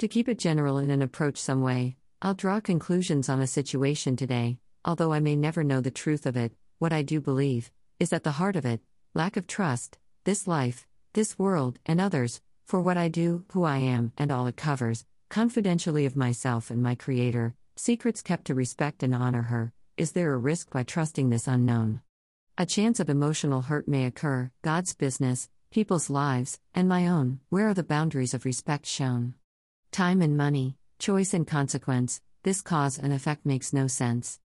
To keep it general in an approach some way, I'll draw conclusions on a situation today, although I may never know the truth of it. What I do believe is at the heart of it lack of trust, this life, this world, and others, for what I do, who I am, and all it covers, confidentially of myself and my Creator, secrets kept to respect and honor her. Is there a risk by trusting this unknown? A chance of emotional hurt may occur, God's business, people's lives, and my own. Where are the boundaries of respect shown? Time and money, choice and consequence, this cause and effect makes no sense.